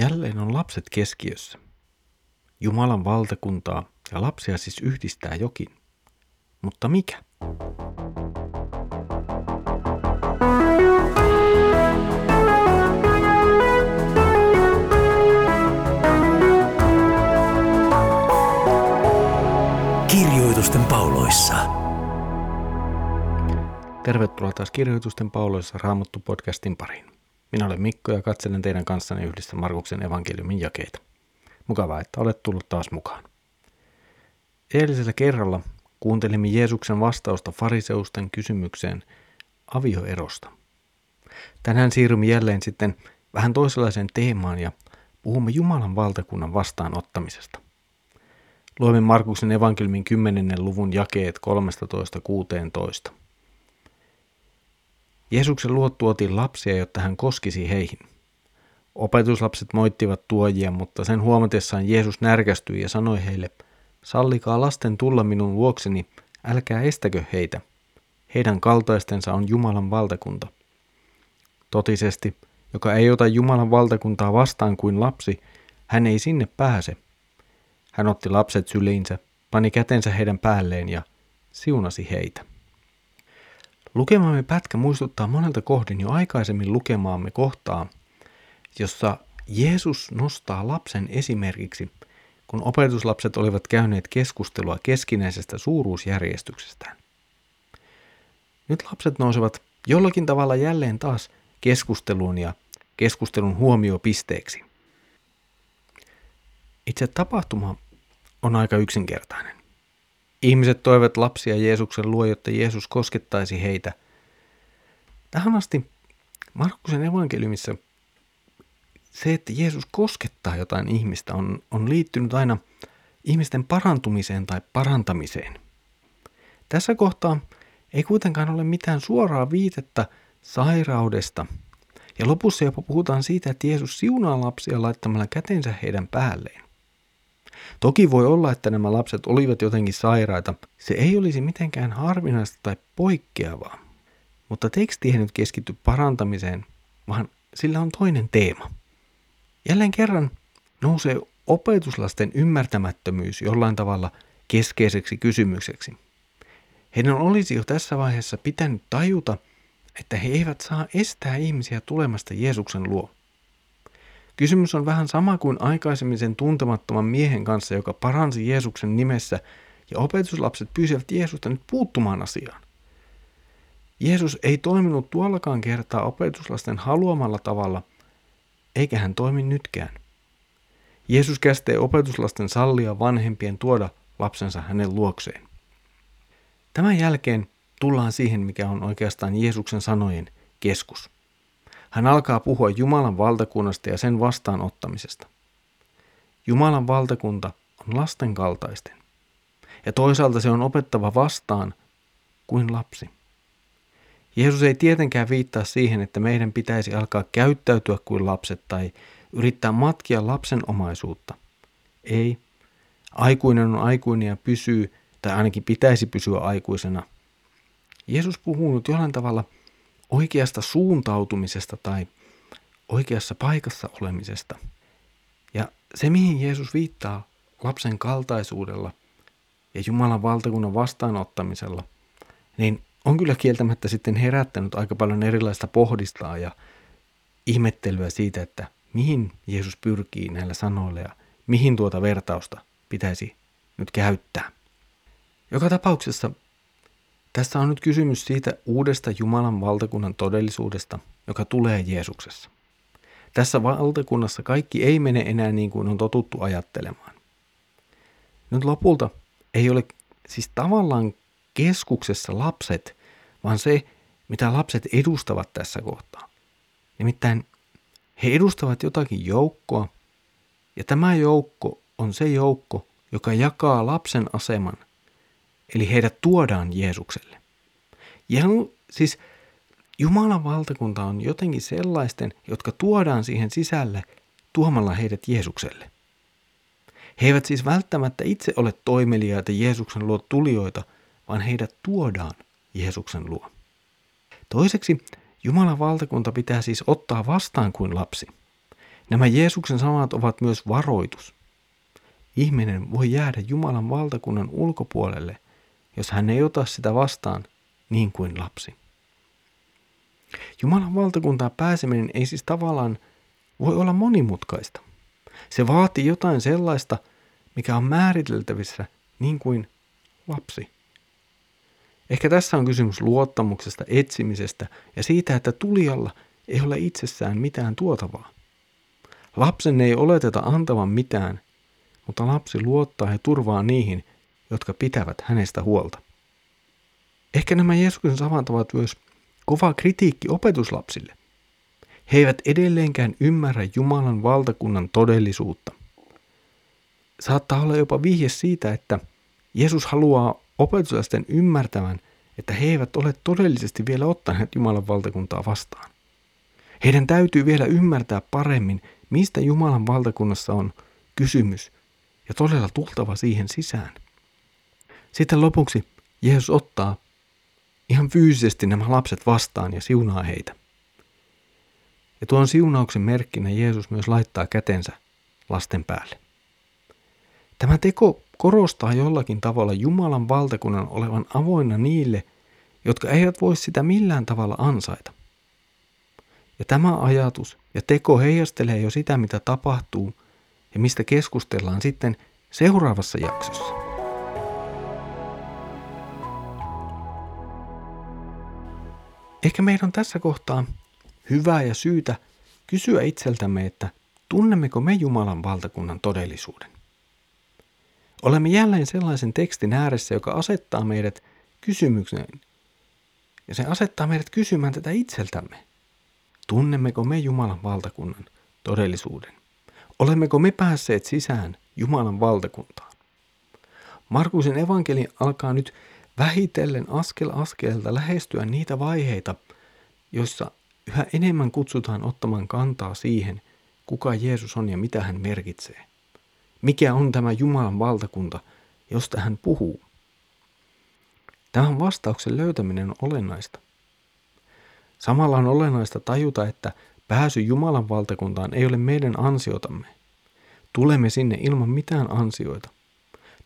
Jälleen on lapset keskiössä. Jumalan valtakuntaa ja lapsia siis yhdistää jokin. Mutta mikä? Kirjoitusten pauloissa. Tervetuloa taas Kirjoitusten pauloissa Raamattu podcastin pariin. Minä olen Mikko ja katselen teidän kanssanne yhdessä Markuksen evankeliumin jakeita. Mukavaa, että olet tullut taas mukaan. Edellisellä kerralla kuuntelimme Jeesuksen vastausta fariseusten kysymykseen avioerosta. Tänään siirrymme jälleen sitten vähän toisenlaiseen teemaan ja puhumme Jumalan valtakunnan vastaanottamisesta. Luemme Markuksen evankeliumin 10. luvun jakeet 13-16. Jeesuksen luo tuotiin lapsia, jotta hän koskisi heihin. Opetuslapset moittivat tuojia, mutta sen huomatessaan Jeesus närkästyi ja sanoi heille, sallikaa lasten tulla minun luokseni, älkää estäkö heitä. Heidän kaltaistensa on Jumalan valtakunta. Totisesti, joka ei ota Jumalan valtakuntaa vastaan kuin lapsi, hän ei sinne pääse. Hän otti lapset syliinsä, pani kätensä heidän päälleen ja siunasi heitä. Lukemamme pätkä muistuttaa monelta kohdin jo aikaisemmin lukemaamme kohtaa, jossa Jeesus nostaa lapsen esimerkiksi, kun opetuslapset olivat käyneet keskustelua keskinäisestä suuruusjärjestyksestään. Nyt lapset nousevat jollakin tavalla jälleen taas keskusteluun ja keskustelun huomiopisteeksi. Itse tapahtuma on aika yksinkertainen. Ihmiset toivat lapsia Jeesuksen luo, jotta Jeesus koskettaisi heitä. Tähän asti Markkusen evankeliumissa se, että Jeesus koskettaa jotain ihmistä, on, on liittynyt aina ihmisten parantumiseen tai parantamiseen. Tässä kohtaa ei kuitenkaan ole mitään suoraa viitettä sairaudesta. Ja lopussa jopa puhutaan siitä, että Jeesus siunaa lapsia laittamalla kätensä heidän päälleen. Toki voi olla, että nämä lapset olivat jotenkin sairaita. Se ei olisi mitenkään harvinaista tai poikkeavaa. Mutta teksti ei nyt keskity parantamiseen, vaan sillä on toinen teema. Jälleen kerran nousee opetuslasten ymmärtämättömyys jollain tavalla keskeiseksi kysymykseksi. Heidän olisi jo tässä vaiheessa pitänyt tajuta, että he eivät saa estää ihmisiä tulemasta Jeesuksen luo. Kysymys on vähän sama kuin aikaisemmin sen tuntemattoman miehen kanssa, joka paransi Jeesuksen nimessä, ja opetuslapset pyysivät Jeesusta nyt puuttumaan asiaan. Jeesus ei toiminut tuollakaan kertaa opetuslasten haluamalla tavalla, eikä hän toimi nytkään. Jeesus käskee opetuslasten sallia vanhempien tuoda lapsensa hänen luokseen. Tämän jälkeen tullaan siihen, mikä on oikeastaan Jeesuksen sanojen keskus. Hän alkaa puhua Jumalan valtakunnasta ja sen vastaanottamisesta. Jumalan valtakunta on lasten kaltaisten. Ja toisaalta se on opettava vastaan kuin lapsi. Jeesus ei tietenkään viittaa siihen, että meidän pitäisi alkaa käyttäytyä kuin lapset tai yrittää matkia lapsen omaisuutta. Ei. Aikuinen on aikuinen ja pysyy, tai ainakin pitäisi pysyä aikuisena. Jeesus puhuu nyt jollain tavalla – oikeasta suuntautumisesta tai oikeassa paikassa olemisesta. Ja se, mihin Jeesus viittaa lapsen kaltaisuudella ja Jumalan valtakunnan vastaanottamisella, niin on kyllä kieltämättä sitten herättänyt aika paljon erilaista pohdistaa ja ihmettelyä siitä, että mihin Jeesus pyrkii näillä sanoilla ja mihin tuota vertausta pitäisi nyt käyttää. Joka tapauksessa tässä on nyt kysymys siitä uudesta Jumalan valtakunnan todellisuudesta, joka tulee Jeesuksessa. Tässä valtakunnassa kaikki ei mene enää niin kuin on totuttu ajattelemaan. Nyt lopulta ei ole siis tavallaan keskuksessa lapset, vaan se, mitä lapset edustavat tässä kohtaa. Nimittäin he edustavat jotakin joukkoa, ja tämä joukko on se joukko, joka jakaa lapsen aseman – Eli heidät tuodaan Jeesukselle. Ja siis Jumalan valtakunta on jotenkin sellaisten, jotka tuodaan siihen sisälle tuomalla heidät Jeesukselle. He eivät siis välttämättä itse ole toimeliaita Jeesuksen luo tulijoita, vaan heidät tuodaan Jeesuksen luo. Toiseksi Jumalan valtakunta pitää siis ottaa vastaan kuin lapsi. Nämä Jeesuksen sanat ovat myös varoitus. Ihminen voi jäädä Jumalan valtakunnan ulkopuolelle, jos hän ei ota sitä vastaan niin kuin lapsi. Jumalan valtakuntaa pääseminen ei siis tavallaan voi olla monimutkaista. Se vaatii jotain sellaista, mikä on määriteltävissä niin kuin lapsi. Ehkä tässä on kysymys luottamuksesta, etsimisestä ja siitä, että tulijalla ei ole itsessään mitään tuotavaa. Lapsen ei oleteta antavan mitään, mutta lapsi luottaa ja turvaa niihin, jotka pitävät hänestä huolta. Ehkä nämä Jeesuksen savat ovat myös kova kritiikki opetuslapsille. He eivät edelleenkään ymmärrä Jumalan valtakunnan todellisuutta. Saattaa olla jopa vihje siitä, että Jeesus haluaa opetuslasten ymmärtävän, että he eivät ole todellisesti vielä ottaneet Jumalan valtakuntaa vastaan. Heidän täytyy vielä ymmärtää paremmin, mistä Jumalan valtakunnassa on kysymys ja todella tultava siihen sisään. Sitten lopuksi Jeesus ottaa ihan fyysisesti nämä lapset vastaan ja siunaa heitä. Ja tuon siunauksen merkkinä Jeesus myös laittaa kätensä lasten päälle. Tämä teko korostaa jollakin tavalla Jumalan valtakunnan olevan avoinna niille, jotka eivät voi sitä millään tavalla ansaita. Ja tämä ajatus ja teko heijastelee jo sitä, mitä tapahtuu ja mistä keskustellaan sitten seuraavassa jaksossa. Ehkä meidän on tässä kohtaa hyvää ja syytä kysyä itseltämme, että tunnemmeko me Jumalan valtakunnan todellisuuden. Olemme jälleen sellaisen tekstin ääressä, joka asettaa meidät kysymykseen. Ja se asettaa meidät kysymään tätä itseltämme. Tunnemmeko me Jumalan valtakunnan todellisuuden? Olemmeko me päässeet sisään Jumalan valtakuntaan? Markusen evankeli alkaa nyt vähitellen askel askelta lähestyä niitä vaiheita, joissa yhä enemmän kutsutaan ottamaan kantaa siihen, kuka Jeesus on ja mitä hän merkitsee. Mikä on tämä Jumalan valtakunta, josta hän puhuu? Tämän vastauksen löytäminen on olennaista. Samalla on olennaista tajuta, että pääsy Jumalan valtakuntaan ei ole meidän ansiotamme. Tulemme sinne ilman mitään ansioita.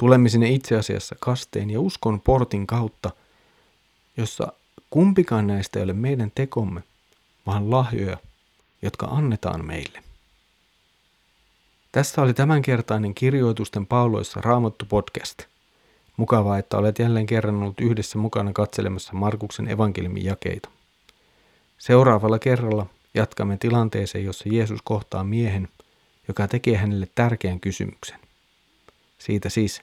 Tulemme sinne itse asiassa kasteen ja uskon portin kautta, jossa kumpikaan näistä ei ole meidän tekomme, vaan lahjoja, jotka annetaan meille. Tässä oli tämänkertainen kirjoitusten pauloissa Raamattu podcast. Mukavaa, että olet jälleen kerran ollut yhdessä mukana katselemassa Markuksen evankeliumin jakeita. Seuraavalla kerralla jatkamme tilanteeseen, jossa Jeesus kohtaa miehen, joka tekee hänelle tärkeän kysymyksen. Siitä siis